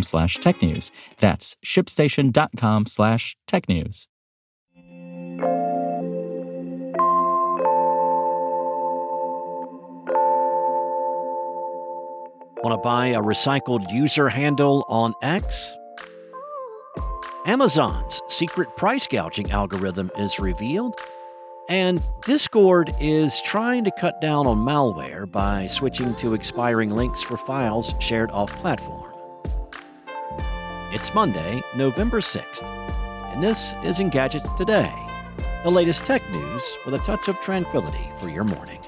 slash technews. That's shipstation.com slash technews. Want to buy a recycled user handle on X? Amazon's secret price gouging algorithm is revealed, and Discord is trying to cut down on malware by switching to expiring links for files shared off platform. It's Monday, November 6th, and this is Engadgets Today, the latest tech news with a touch of tranquility for your morning.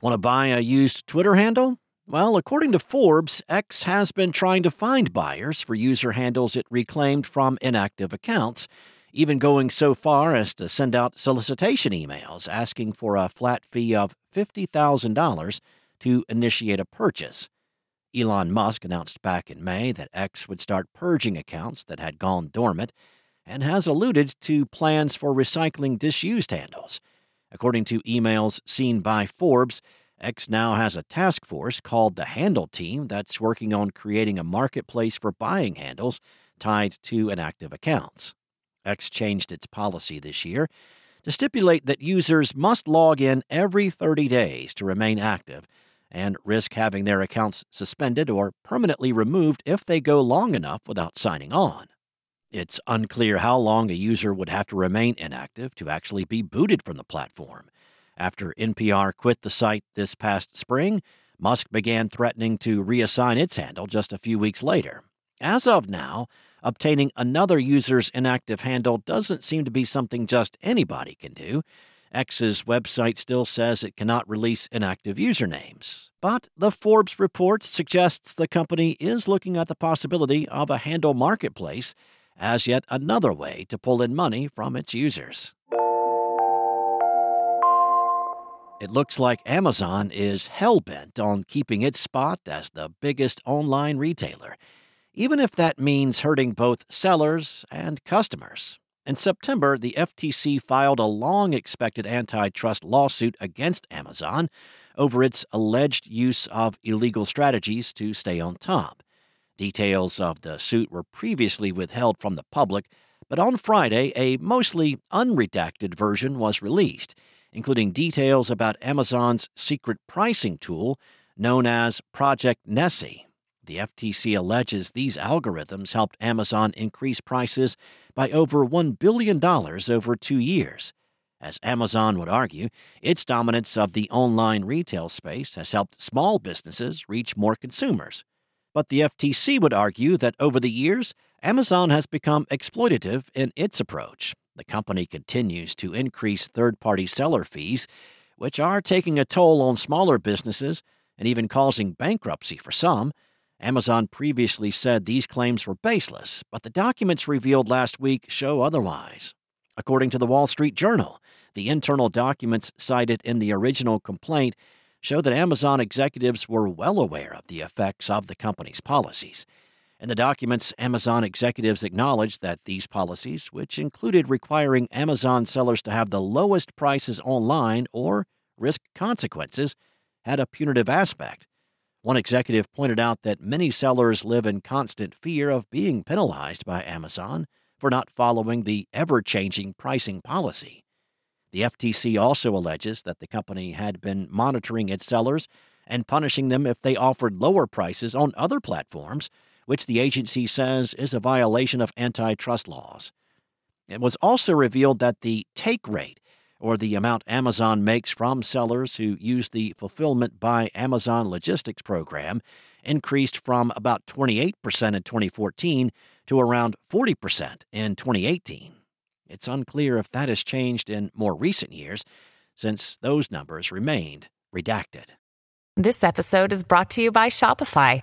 Want to buy a used Twitter handle? Well, according to Forbes, X has been trying to find buyers for user handles it reclaimed from inactive accounts, even going so far as to send out solicitation emails asking for a flat fee of $50,000 to initiate a purchase. Elon Musk announced back in May that X would start purging accounts that had gone dormant and has alluded to plans for recycling disused handles. According to emails seen by Forbes, X now has a task force called the Handle Team that's working on creating a marketplace for buying handles tied to inactive accounts. X changed its policy this year to stipulate that users must log in every 30 days to remain active and risk having their accounts suspended or permanently removed if they go long enough without signing on. It's unclear how long a user would have to remain inactive to actually be booted from the platform. After NPR quit the site this past spring, Musk began threatening to reassign its handle just a few weeks later. As of now, obtaining another user's inactive handle doesn't seem to be something just anybody can do. X's website still says it cannot release inactive usernames. But the Forbes report suggests the company is looking at the possibility of a handle marketplace as yet another way to pull in money from its users. It looks like Amazon is hell bent on keeping its spot as the biggest online retailer, even if that means hurting both sellers and customers. In September, the FTC filed a long expected antitrust lawsuit against Amazon over its alleged use of illegal strategies to stay on top. Details of the suit were previously withheld from the public, but on Friday, a mostly unredacted version was released, including details about Amazon's secret pricing tool known as Project Nessie. The FTC alleges these algorithms helped Amazon increase prices by over $1 billion over two years. As Amazon would argue, its dominance of the online retail space has helped small businesses reach more consumers. But the FTC would argue that over the years, Amazon has become exploitative in its approach. The company continues to increase third party seller fees, which are taking a toll on smaller businesses and even causing bankruptcy for some. Amazon previously said these claims were baseless, but the documents revealed last week show otherwise. According to the Wall Street Journal, the internal documents cited in the original complaint show that Amazon executives were well aware of the effects of the company's policies. In the documents, Amazon executives acknowledged that these policies, which included requiring Amazon sellers to have the lowest prices online or risk consequences, had a punitive aspect. One executive pointed out that many sellers live in constant fear of being penalized by Amazon for not following the ever changing pricing policy. The FTC also alleges that the company had been monitoring its sellers and punishing them if they offered lower prices on other platforms, which the agency says is a violation of antitrust laws. It was also revealed that the take rate, or the amount Amazon makes from sellers who use the Fulfillment by Amazon Logistics program, increased from about 28% in 2014 to around 40% in 2018. It's unclear if that has changed in more recent years, since those numbers remained redacted. This episode is brought to you by Shopify.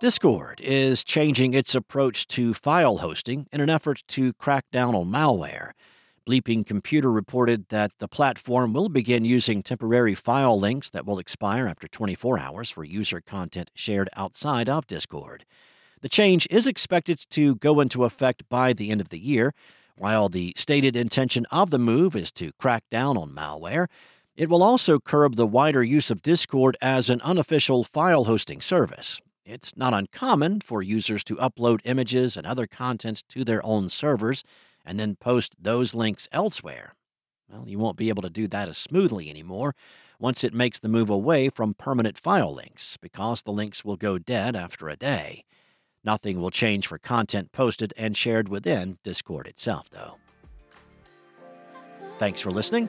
Discord is changing its approach to file hosting in an effort to crack down on malware. Bleeping Computer reported that the platform will begin using temporary file links that will expire after 24 hours for user content shared outside of Discord. The change is expected to go into effect by the end of the year. While the stated intention of the move is to crack down on malware, it will also curb the wider use of Discord as an unofficial file hosting service. It's not uncommon for users to upload images and other content to their own servers and then post those links elsewhere. Well, you won't be able to do that as smoothly anymore once it makes the move away from permanent file links, because the links will go dead after a day. Nothing will change for content posted and shared within Discord itself, though. Thanks for listening.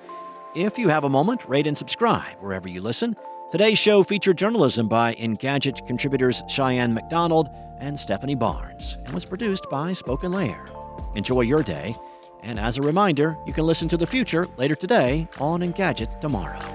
If you have a moment, rate and subscribe wherever you listen. Today's show featured journalism by Engadget contributors Cheyenne MacDonald and Stephanie Barnes and was produced by SpokenLayer. Enjoy your day, and as a reminder, you can listen to the future later today on Engadget tomorrow.